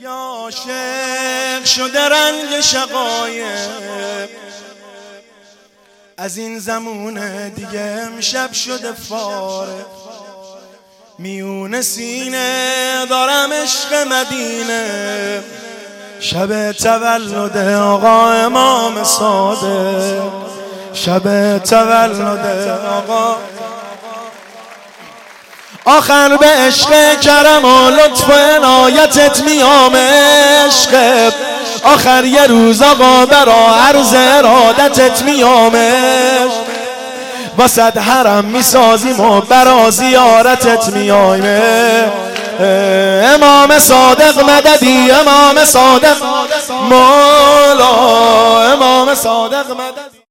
یا عاشق شده رنگ شقایق. از این زمونه دیگه امشب شده فاره میون سینه دارم عشق مدینه. شب تولد آقا امام صادق. شب تولد آقا آخر به عشق کرم و لطف و عنایتت میام عشق. آخر یه روز آقا برا عرض ارادتت میامش واسد حرم می‌سازیم و برا زیارتت میایم امام صادق مددی امام صادق مولا امام صادق مدد